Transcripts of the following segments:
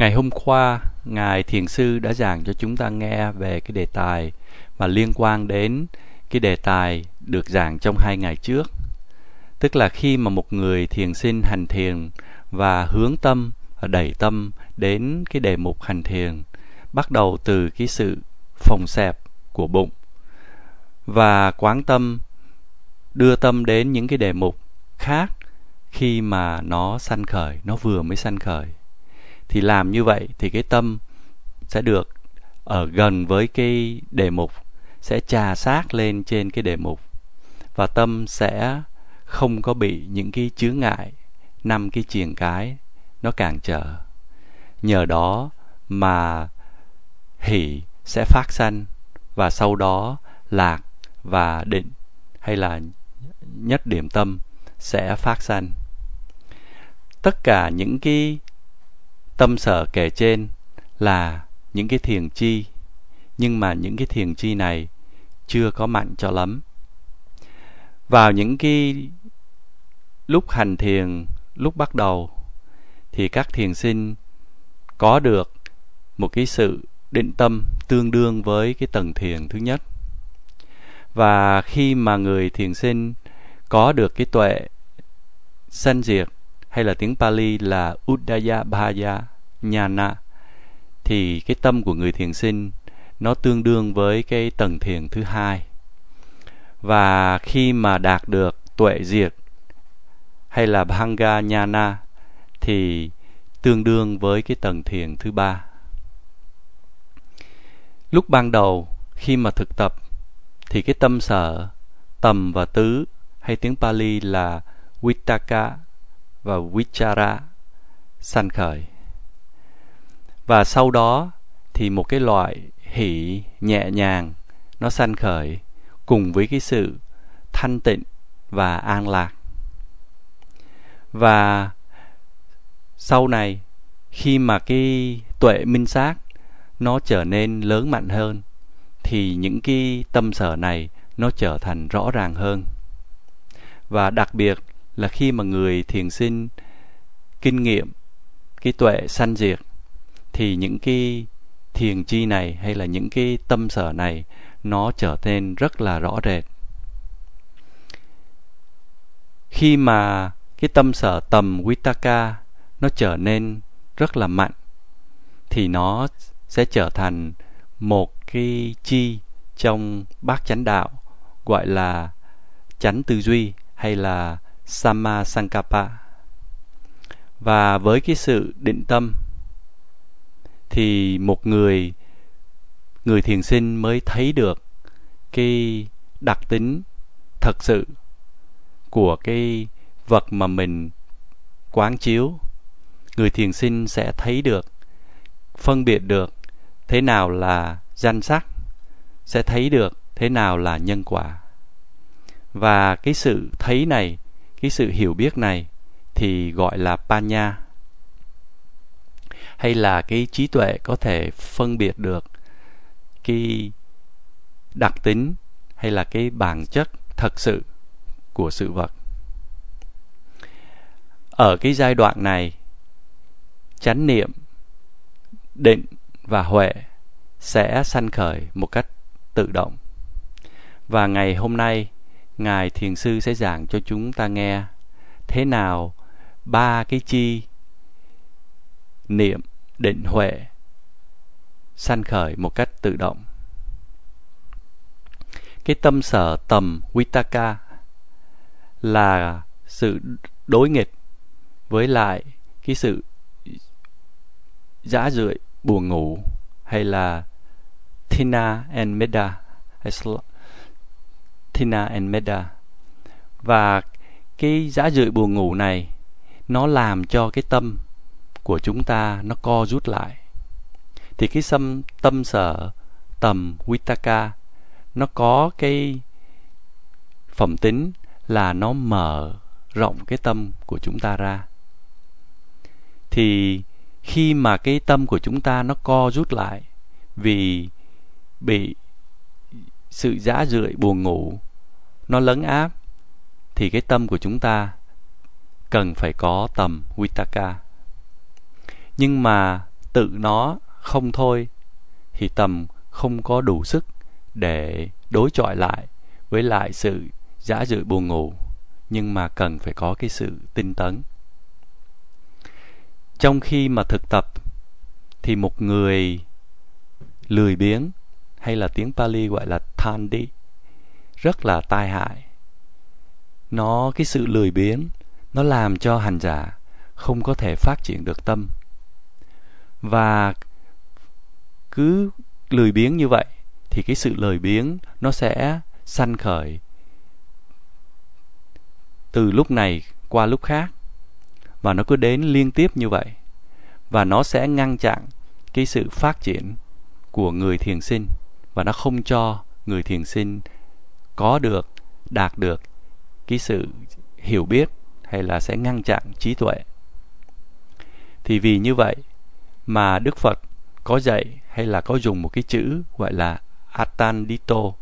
Ngày hôm qua, Ngài Thiền Sư đã giảng cho chúng ta nghe về cái đề tài mà liên quan đến cái đề tài được giảng trong hai ngày trước. Tức là khi mà một người thiền sinh hành thiền và hướng tâm và đẩy tâm đến cái đề mục hành thiền, bắt đầu từ cái sự phòng xẹp của bụng và quán tâm đưa tâm đến những cái đề mục khác khi mà nó sanh khởi, nó vừa mới sanh khởi thì làm như vậy thì cái tâm sẽ được ở gần với cái đề mục, sẽ trà sát lên trên cái đề mục. Và tâm sẽ không có bị những cái chướng ngại, năm cái chiền cái, nó cản trở. Nhờ đó mà hỷ sẽ phát sanh và sau đó lạc và định hay là nhất điểm tâm sẽ phát sanh. Tất cả những cái Tâm sở kể trên là những cái thiền chi, nhưng mà những cái thiền chi này chưa có mạnh cho lắm. Vào những cái lúc hành thiền, lúc bắt đầu thì các thiền sinh có được một cái sự định tâm tương đương với cái tầng thiền thứ nhất. Và khi mà người thiền sinh có được cái tuệ sanh diệt hay là tiếng Pali là Uddaya Bhaya Nhana thì cái tâm của người thiền sinh nó tương đương với cái tầng thiền thứ hai. Và khi mà đạt được tuệ diệt hay là Bhanga Nhana thì tương đương với cái tầng thiền thứ ba. Lúc ban đầu khi mà thực tập thì cái tâm sở, tầm và tứ hay tiếng Pali là Vitaka và Vichara sanh khởi. Và sau đó thì một cái loại hỷ nhẹ nhàng nó sanh khởi cùng với cái sự thanh tịnh và an lạc. Và sau này, khi mà cái tuệ minh sát nó trở nên lớn mạnh hơn, thì những cái tâm sở này nó trở thành rõ ràng hơn. Và đặc biệt là khi mà người thiền sinh kinh nghiệm cái tuệ sanh diệt thì những cái thiền chi này hay là những cái tâm sở này nó trở nên rất là rõ rệt. Khi mà cái tâm sở tầm Vitaka nó trở nên rất là mạnh, thì nó sẽ trở thành một cái chi trong bát chánh đạo, gọi là chánh tư duy hay là sama sankapa Và với cái sự định tâm thì một người người thiền sinh mới thấy được cái đặc tính thật sự của cái vật mà mình quán chiếu. Người thiền sinh sẽ thấy được, phân biệt được thế nào là danh sắc, sẽ thấy được thế nào là nhân quả. Và cái sự thấy này, cái sự hiểu biết này thì gọi là panya hay là cái trí tuệ có thể phân biệt được cái đặc tính hay là cái bản chất thật sự của sự vật? Ở cái giai đoạn này, chánh niệm, định và huệ sẽ sanh khởi một cách tự động. Và ngày hôm nay, ngài thiền sư sẽ giảng cho chúng ta nghe thế nào ba cái chi niệm định huệ, sanh khởi một cách tự động. Cái tâm sở tầm vitaka là sự đối nghịch với lại cái sự dã rượi buồn ngủ hay là thina and meda thina and meda và cái dã rượi buồn ngủ này nó làm cho cái tâm của chúng ta nó co rút lại, thì cái tâm tâm sở tầm vitaka nó có cái phẩm tính là nó mở rộng cái tâm của chúng ta ra. Thì khi mà cái tâm của chúng ta nó co rút lại vì bị sự dã rượi buồn ngủ, nó lấn áp, thì cái tâm của chúng ta cần phải có tầm vitaka nhưng mà tự nó không thôi, thì tầm không có đủ sức để đối chọi lại với lại sự dã dự buồn ngủ. Nhưng mà cần phải có cái sự tinh tấn. Trong khi mà thực tập, thì một người lười biếng hay là tiếng Pali gọi là thandi rất là tai hại. Nó, cái sự lười biếng, nó làm cho hành giả không có thể phát triển được tâm và cứ lười biếng như vậy, thì cái sự lười biếng nó sẽ sanh khởi từ lúc này qua lúc khác. Và nó cứ đến liên tiếp như vậy. Và nó sẽ ngăn chặn cái sự phát triển của người thiền sinh. Và nó không cho người thiền sinh có được, đạt được cái sự hiểu biết hay là sẽ ngăn chặn trí tuệ. Thì vì như vậy mà đức phật có dạy hay là có dùng một cái chữ gọi là atandito,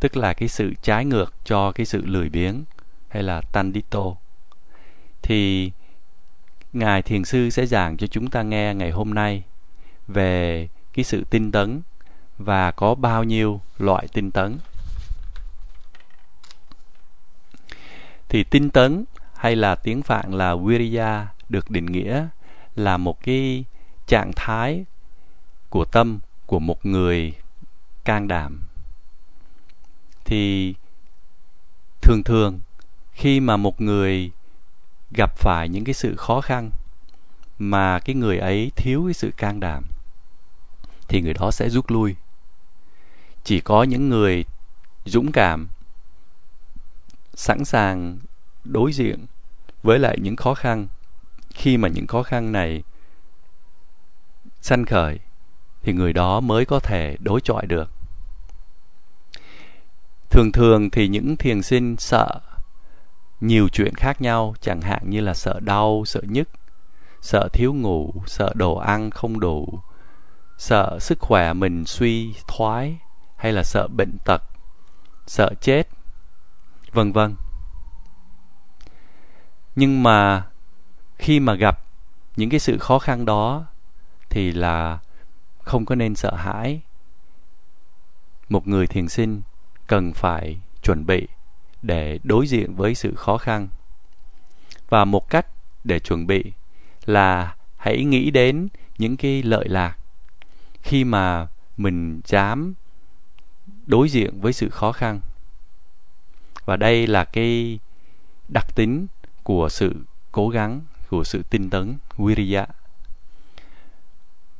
tức là cái sự trái ngược cho cái sự lười biếng hay là tandito. Thì ngài thiền sư sẽ giảng cho chúng ta nghe ngày hôm nay về cái sự tinh tấn và có bao nhiêu loại tinh tấn. Thì tinh tấn hay là tiếng phạn là viriya được định nghĩa là một cái trạng thái của tâm của một người can đảm. Thì thường thường, khi mà một người gặp phải những cái sự khó khăn mà cái người ấy thiếu cái sự can đảm, thì người đó sẽ rút lui. Chỉ có những người dũng cảm, sẵn sàng đối diện với lại những khó khăn, khi mà những khó khăn này sanh khởi thì người đó mới có thể đối chọi được. Thường thường thì những thiền sinh sợ nhiều chuyện khác nhau, chẳng hạn như là sợ đau, sợ nhức, sợ thiếu ngủ, sợ đồ ăn không đủ, sợ sức khỏe mình suy thoái hay là sợ bệnh tật, sợ chết, vân vân. Nhưng mà khi mà gặp những cái sự khó khăn đó thì là không có nên sợ hãi. Một người thiền sinh cần phải chuẩn bị để đối diện với sự khó khăn. Và một cách để chuẩn bị là hãy nghĩ đến những cái lợi lạc. Khi mà mình dám đối diện với sự khó khăn. Và đây là cái đặc tính của sự cố gắng, của sự tinh tấn, viriya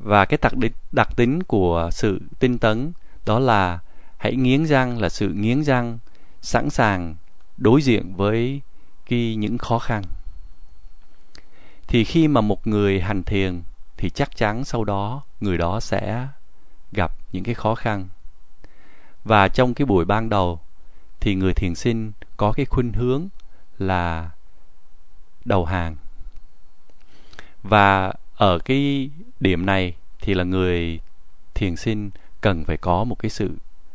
và cái đặc đặc tính của sự tinh tấn đó là hãy nghiến răng là sự nghiến răng sẵn sàng đối diện với cái những khó khăn. Thì khi mà một người hành thiền thì chắc chắn sau đó người đó sẽ gặp những cái khó khăn. Và trong cái buổi ban đầu thì người thiền sinh có cái khuynh hướng là đầu hàng. Và ở cái điểm này thì là người thiền sinh cần phải có một cái sự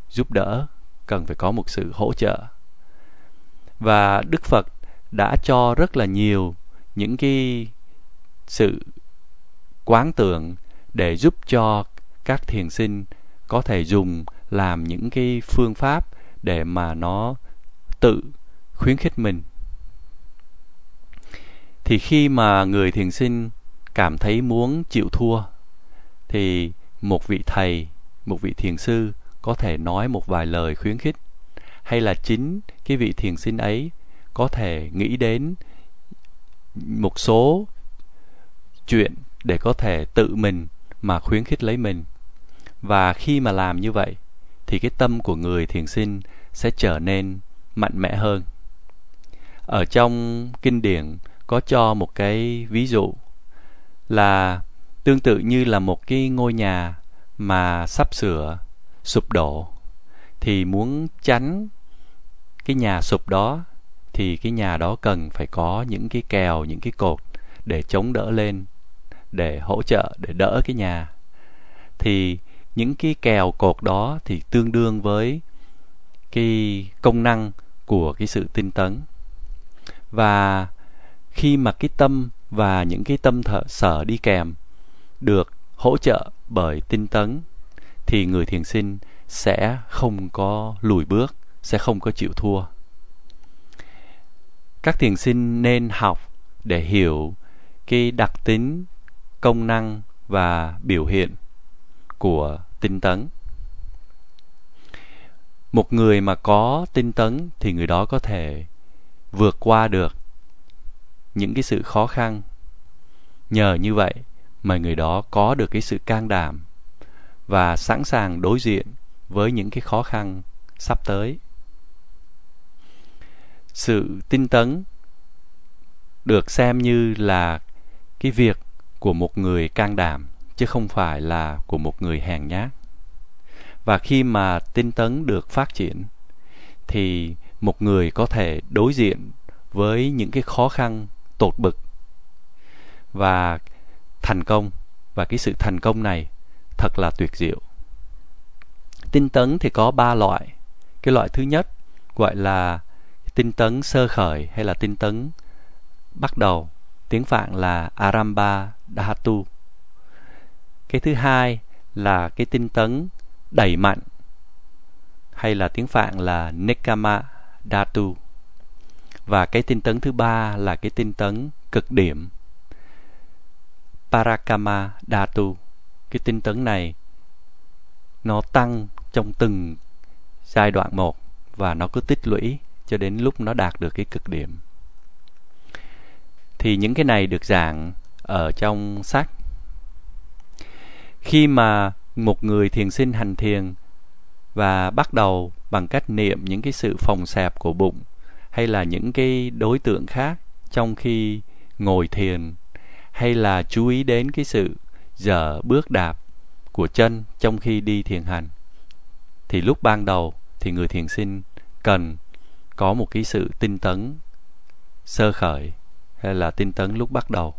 giúp đỡ, cần phải có một sự hỗ trợ. Và đức phật đã cho rất là nhiều những cái sự quán tưởng để giúp cho các thiền sinh có thể dùng làm những cái phương pháp để mà nó tự khuyến khích mình. Thì khi mà người thiền sinh cảm thấy muốn chịu thua, thì một vị thầy, một vị thiền sư có thể nói một vài lời khuyến khích. Hay là chính cái vị thiền sinh ấy có thể nghĩ đến một số chuyện để có thể tự mình mà khuyến khích lấy mình. Và khi mà làm như vậy, thì cái tâm của người thiền sinh sẽ trở nên mạnh mẽ hơn. Ở trong kinh điển có cho một cái ví dụ là tương tự như là một cái ngôi nhà mà sắp sửa, sụp đổ. Thì muốn tránh cái nhà sụp đó, thì cái nhà đó cần phải có những cái kèo, những cái cột để chống đỡ lên, để hỗ trợ, để đỡ cái nhà. Thì những cái kèo cột đó thì tương đương với cái công năng của cái sự tinh tấn. Và khi mà cái tâm và những cái tâm thở sở đi kèm được hỗ trợ bởi tinh tấn, thì người thiền sinh sẽ không có lùi bước, sẽ không có chịu thua. Các thiền sinh nên học để hiểu cái đặc tính, công năng và biểu hiện của tinh tấn. Một người mà có tinh tấn thì người đó có thể vượt qua được những cái sự khó khăn. Nhờ như vậy mà người đó có được cái sự can đảm và sẵn sàng đối diện với những cái khó khăn sắp tới. Sự tinh tấn được xem như là cái việc của một người can đảm, chứ không phải là của một người hèn nhát. Và khi mà tinh tấn được phát triển, thì một người có thể đối diện với những cái khó khăn tột bực và thành công. Và cái sự thành công này thật là tuyệt diệu. Tinh tấn thì có ba loại. Cái loại thứ nhất gọi là tinh tấn sơ khởi hay là tinh tấn bắt đầu. Tiếng phạn là aramba dhatu. Cái thứ hai là cái tinh tấn đẩy mạnh hay là tiếng phạn là nekama dhatu và cái tinh tấn thứ ba là cái tinh tấn cực điểm. Parakama dhatu. Cái tinh tấn này, nó tăng trong từng giai đoạn một và nó cứ tích lũy cho đến lúc nó đạt được cái cực điểm. Thì những cái này được giảng ở trong sách. Khi mà một người thiền sinh hành thiền và bắt đầu bằng cách niệm những cái sự phòng xẹp của bụng hay là những cái đối tượng khác trong khi ngồi thiền, hay là chú ý đến cái sự dở bước đạp của chân trong khi đi thiền hành? Thì lúc ban đầu thì người thiền sinh cần có một cái sự tinh tấn, sơ khởi, hay là tinh tấn lúc bắt đầu.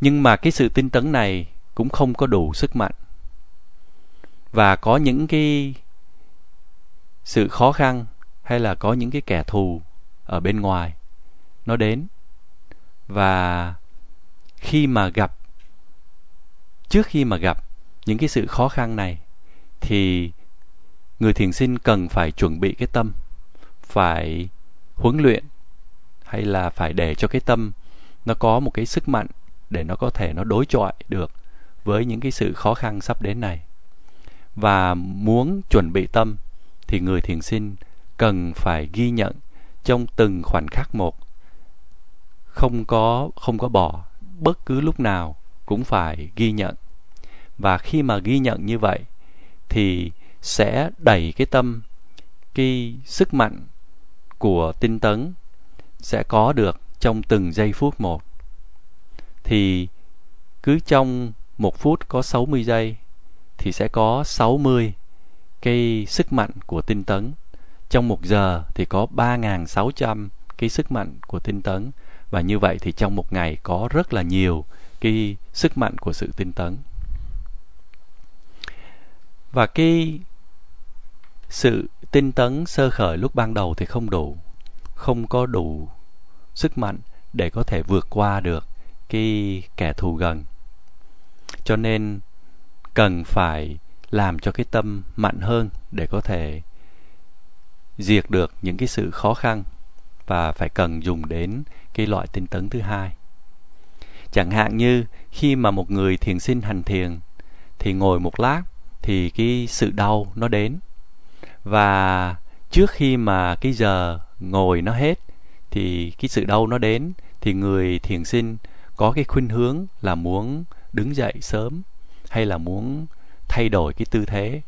Nhưng mà cái sự tinh tấn này cũng không có đủ sức mạnh. Và có những cái sự khó khăn hay là có những cái kẻ thù ở bên ngoài nó đến. Và khi mà gặp, trước khi mà gặp những cái sự khó khăn này, thì người thiền sinh cần phải chuẩn bị cái tâm, phải huấn luyện hay là phải để cho cái tâm nó có một cái sức mạnh để nó có thể nó đối chọi được với những cái sự khó khăn sắp đến này. Và muốn chuẩn bị tâm thì người thiền sinh cần phải ghi nhận trong từng khoảnh khắc một. Không có không có bỏ, bất cứ lúc nào cũng phải ghi nhận. Và khi mà ghi nhận như vậy thì sẽ đẩy cái tâm, cái sức mạnh của tinh tấn sẽ có được trong từng giây phút một. Thì cứ trong một phút có 60 giây thì sẽ có 60 cái sức mạnh của tinh tấn. Trong một giờ thì có 3.600 cái sức mạnh của tinh tấn. Và như vậy thì trong một ngày có rất là nhiều cái sức mạnh của sự tinh tấn. Và cái sự tinh tấn sơ khởi lúc ban đầu thì không đủ. Không có đủ sức mạnh để có thể vượt qua được cái kẻ thù gần. Cho nên cần phải làm cho cái tâm mạnh hơn để có thể diệt được những cái sự khó khăn và phải cần dùng đến cái loại tinh tấn thứ hai. Chẳng hạn như khi mà một người thiền sinh hành thiền thì ngồi một lát thì cái sự đau nó đến và trước khi mà cái giờ ngồi nó hết thì cái sự đau nó đến thì người thiền sinh có cái khuynh hướng là muốn đứng dậy sớm hay là muốn thay đổi cái tư thế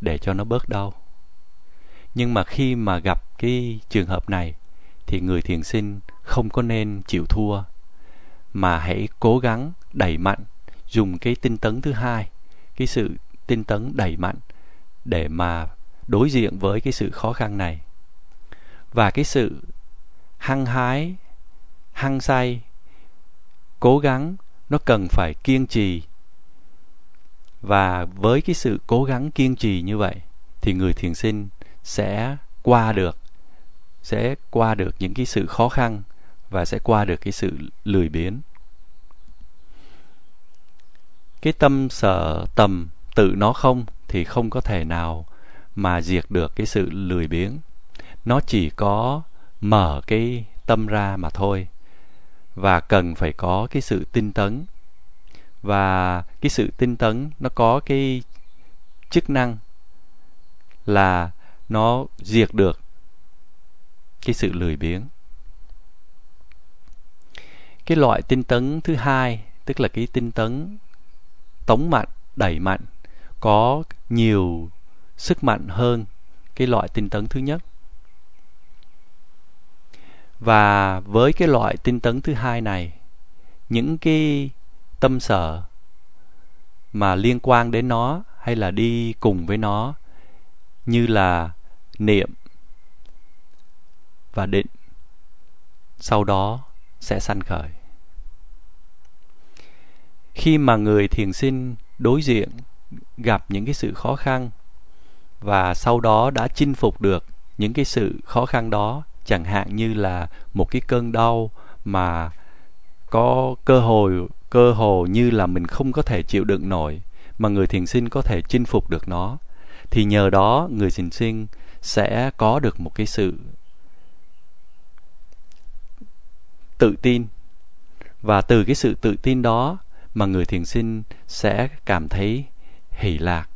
để cho nó bớt đau. Nhưng mà khi mà gặp cái trường hợp này, thì người thiền sinh không có nên chịu thua, mà hãy cố gắng đẩy mạnh, dùng cái tinh tấn thứ hai, cái sự tinh tấn đẩy mạnh để mà đối diện với cái sự khó khăn này. Và cái sự hăng hái, hăng say, cố gắng, nó cần phải kiên trì và với cái sự cố gắng kiên trì như vậy, thì người thiền sinh sẽ qua được, sẽ qua được những cái sự khó khăn và sẽ qua được cái sự lười biếng. Cái tâm sở tầm tự nó không thì không có thể nào mà diệt được cái sự lười biếng. Nó chỉ có mở cái tâm ra mà thôi. Và cần phải có cái sự tinh tấn và cái sự tinh tấn nó có cái chức năng là nó diệt được cái sự lười biếng. Cái loại tinh tấn thứ hai, tức là cái tinh tấn tống mạnh đẩy mạnh có nhiều sức mạnh hơn cái loại tinh tấn thứ nhất. Và với cái loại tinh tấn thứ hai này, những cái tâm sở mà liên quan đến nó hay là đi cùng với nó, như là niệm và định, sau đó sẽ sanh khởi. Khi mà người thiền sinh đối diện gặp những cái sự khó khăn và sau đó đã chinh phục được những cái sự khó khăn đó, chẳng hạn như là một cái cơn đau mà có cơ hội, cơ hồ như là mình không có thể chịu đựng nổi, mà người thiền sinh có thể chinh phục được nó, thì nhờ đó người thiền sinh sẽ có được một cái sự tự tin. Và từ cái sự tự tin đó mà người thiền sinh sẽ cảm thấy hỷ lạc.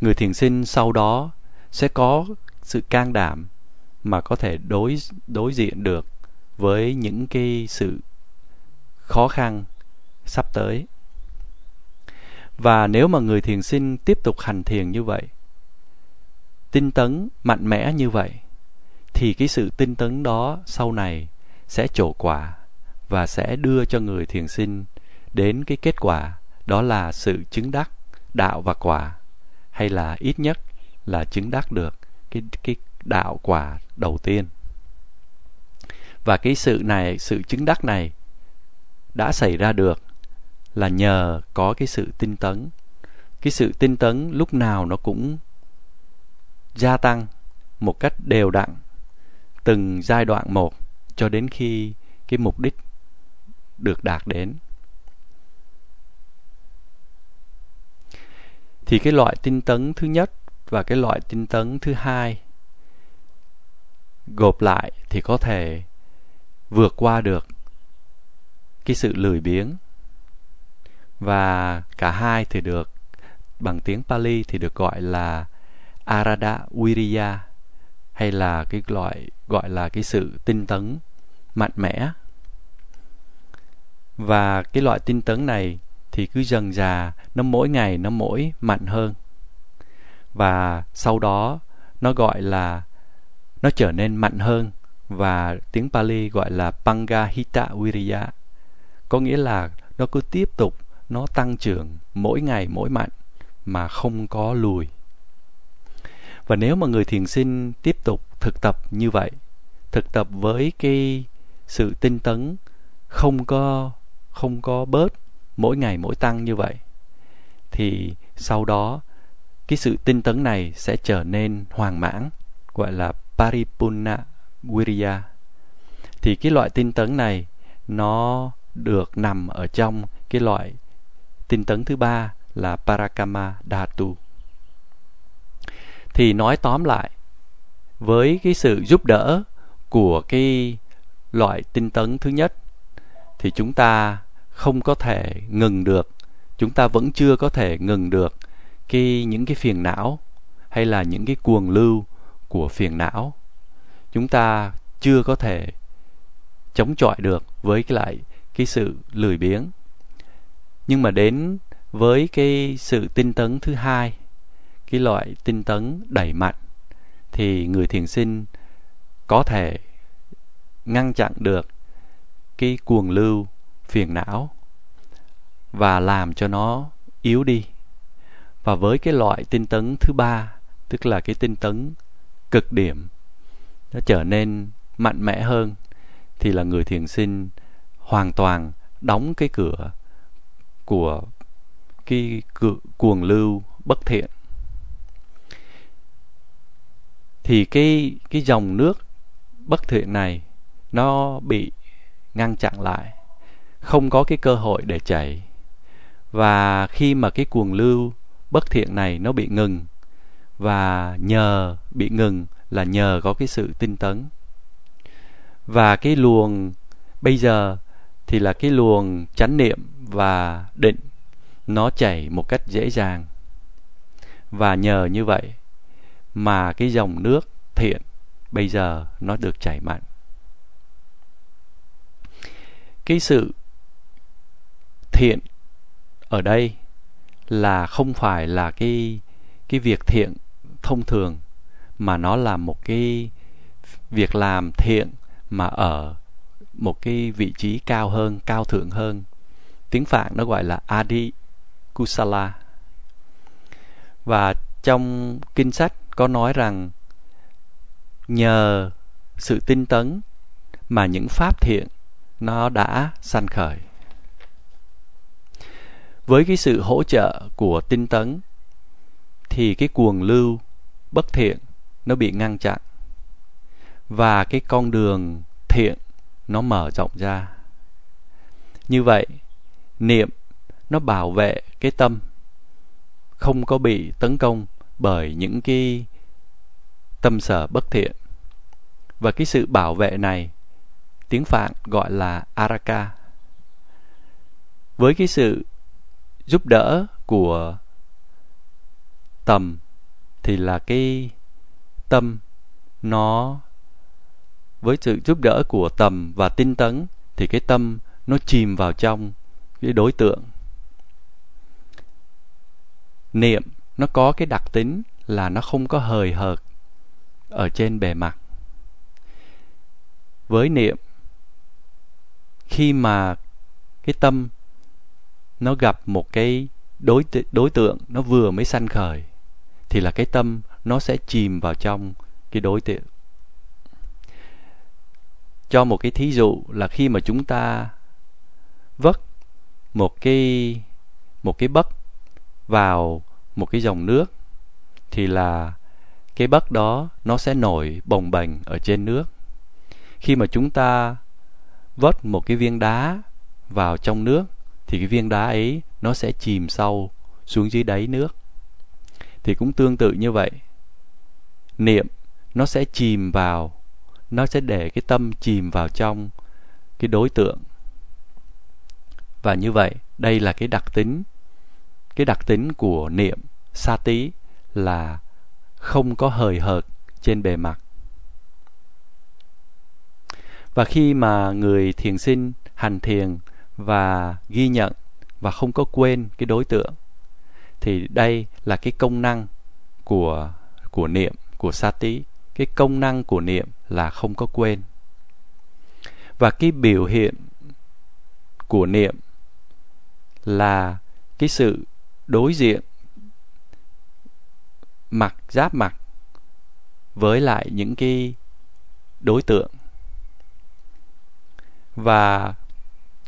Người thiền sinh sau đó sẽ có sự can đảm mà có thể đối đối diện được với những cái sự khó khăn sắp tới. Và nếu mà người thiền sinh tiếp tục hành thiền như vậy, tinh tấn mạnh mẽ như vậy, thì cái sự tinh tấn đó sau này sẽ trổ quả và sẽ đưa cho người thiền sinh đến cái kết quả đó là sự chứng đắc đạo và quả, hay là ít nhất là chứng đắc được cái cái đạo quả đầu tiên và cái sự này, sự chứng đắc này đã xảy ra được là nhờ có cái sự tinh tấn. Cái sự tinh tấn lúc nào nó cũng gia tăng một cách đều đặn từng giai đoạn một cho đến khi cái mục đích được đạt đến. Thì cái loại tinh tấn thứ nhất và cái loại tinh tấn thứ hai gộp lại thì có thể vượt qua được cái sự lười biếng. Và cả hai thì được, bằng tiếng Pali thì được gọi là Arada Wiriya hay là cái loại, gọi là cái sự tinh tấn, mạnh mẽ. Và cái loại tinh tấn này thì cứ dần già nó mỗi ngày nó mỗi mạnh hơn. Và sau đó nó gọi là, nó trở nên mạnh hơn và tiếng Pali gọi là Pangahita wiriya có nghĩa là nó cứ tiếp tục, nó tăng trưởng mỗi ngày, mỗi mạnh, mà không có lùi. Và nếu mà người thiền sinh tiếp tục thực tập như vậy, thực tập với cái sự tinh tấn, không có không có bớt mỗi ngày, mỗi tăng như vậy, thì sau đó cái sự tinh tấn này sẽ trở nên hoàn mãn gọi là paripurna. Wiriya thì cái loại tinh tấn này, nó được nằm ở trong cái loại tinh tấn thứ ba là parakama dhatu. Thì nói tóm lại, với cái sự giúp đỡ của cái loại tinh tấn thứ nhất, thì chúng ta không có thể ngừng được, chúng ta vẫn chưa có thể ngừng được cái, những cái phiền não hay là những cái cuồng lưu của phiền não chúng ta chưa có thể chống chọi được với cái lại cái sự lười biếng. Nhưng mà đến với cái sự tinh tấn thứ hai, cái loại tinh tấn đẩy mạnh, thì người thiền sinh có thể ngăn chặn được cái cuồng lưu phiền não và làm cho nó yếu đi. Và với cái loại tinh tấn thứ ba, tức là cái tinh tấn cực điểm nó trở nên mạnh mẽ hơn thì là người thiền sinh hoàn toàn đóng cái cửa của cái cửa, cuồng lưu bất thiện. Thì cái cái dòng nước bất thiện này nó bị ngăn chặn lại không có cái cơ hội để chảy và khi mà cái cuồng lưu bất thiện này nó bị ngừng và nhờ bị ngừng là nhờ có cái sự tinh tấn. Và cái luồng bây giờ thì là cái luồng chánh niệm và định. Nó chảy một cách dễ dàng. Và nhờ như vậy mà cái dòng nước thiện bây giờ nó được chảy mạnh. Cái sự thiện ở đây là không phải là cái cái việc thiện thông thường mà nó là một cái việc làm thiện mà ở một cái vị trí cao hơn, cao thượng hơn. Tiếng Phạn nó gọi là Adi Kusala. Và trong kinh sách có nói rằng nhờ sự tinh tấn mà những pháp thiện nó đã sanh khởi. Với cái sự hỗ trợ của tinh tấn thì cái cuồng lưu bất thiện nó bị ngăn chặn và cái con đường thiện nó mở rộng ra. Như vậy, niệm nó bảo vệ cái tâm không có bị tấn công bởi những cái tâm sở bất thiện. Và cái sự bảo vệ này tiếng Phạn gọi là Araka. Với cái sự giúp đỡ của tầm thì là cái tâm nó với sự giúp đỡ của tầm và tinh tấn thì cái tâm nó chìm vào trong cái đối tượng. Niệm nó có cái đặc tính là nó không có hời hợt ở trên bề mặt. Với niệm, khi mà cái tâm nó gặp một cái đối đối tượng nó vừa mới sanh khởi thì là cái tâm nó sẽ chìm vào trong cái đối tượng. Cho một cái thí dụ là khi mà chúng ta vất một cái một cái bất vào một cái dòng nước thì là cái bất đó nó sẽ nổi bồng bềnh ở trên nước. Khi mà chúng ta vớt một cái viên đá vào trong nước thì cái viên đá ấy nó sẽ chìm sâu xuống dưới đáy nước thì cũng tương tự như vậy. Niệm, nó sẽ chìm vào, nó sẽ để cái tâm chìm vào trong cái đối tượng. Và như vậy, đây là cái đặc tính, cái đặc tính của niệm sa tí là không có hời hợt trên bề mặt. Và khi mà người thiền sinh hành thiền và ghi nhận và không có quên cái đối tượng thì đây là cái công năng của của niệm, của sati cái công năng của niệm là không có quên. Và cái biểu hiện của niệm là cái sự đối diện mặt, giáp mặt với lại những cái đối tượng. Và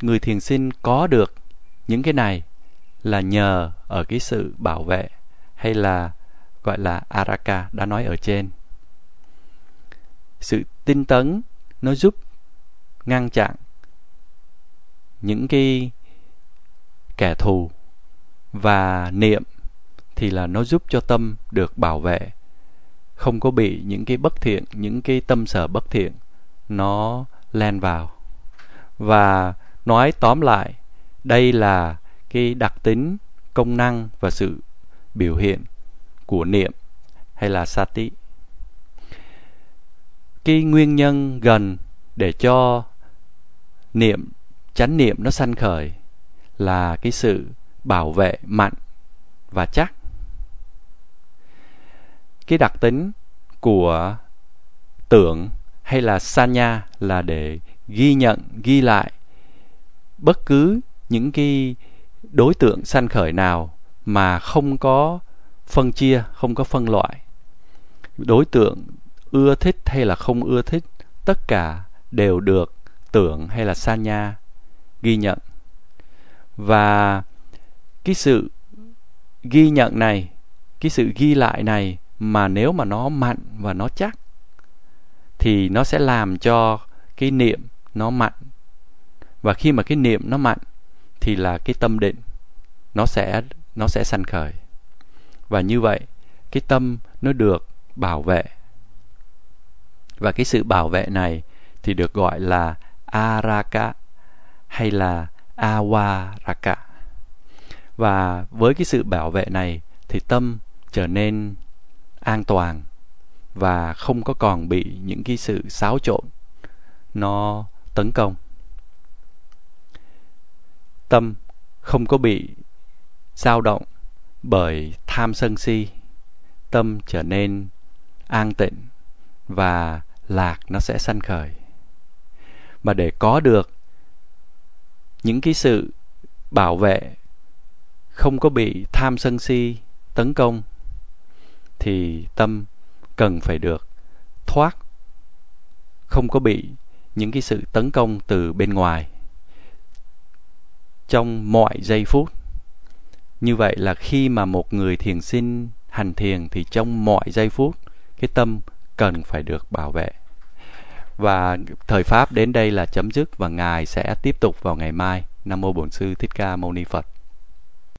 người thiền sinh có được những cái này là nhờ ở cái sự bảo vệ hay là, gọi là, araka đã nói ở trên. Sự tinh tấn nó giúp ngăn chặn những cái kẻ thù và niệm thì là nó giúp cho tâm được bảo vệ. Không có bị những cái bất thiện, những cái tâm sở bất thiện nó len vào. Và nói tóm lại, đây là cái đặc tính, công năng và sự biểu hiện của niệm hay là sati. Cái nguyên nhân gần để cho niệm, chánh niệm nó sanh khởi là cái sự bảo vệ mạnh và chắc. Cái đặc tính của tưởng hay là sanya là để ghi nhận, ghi lại bất cứ những cái đối tượng sanh khởi nào mà không có phân chia, không có phân loại. Đối tượng ưa thích hay là không ưa thích, tất cả đều được tưởng hay là sanya ghi nhận. Và cái sự ghi nhận này, cái sự ghi lại này mà nếu mà nó mạnh và nó chắc thì nó sẽ làm cho cái niệm nó mạnh. Và khi mà cái niệm nó mạnh thì là cái tâm định nó sẽ nó sẽ sanh khởi. Và như vậy, cái tâm nó được bảo vệ. Và cái sự bảo vệ này thì được gọi là araka hay là awaraka. Và với cái sự bảo vệ này thì tâm trở nên an toàn và không có còn bị những cái sự xáo trộn nó tấn công tâm không có bị dao động bởi tham sân si, tâm trở nên an tịnh và lạc nó sẽ sanh khởi. Mà để có được những cái sự bảo vệ không có bị tham sân si tấn công thì tâm cần phải được thoát, không có bị những cái sự tấn công từ bên ngoài trong mọi giây phút. Như vậy là khi mà một người thiền sinh hành thiền thì trong mọi giây phút, cái tâm cần phải được bảo vệ. Và thời pháp đến đây là chấm dứt và ngài sẽ tiếp tục vào ngày mai. Nam mô bổn sư thích ca mâu ni phật.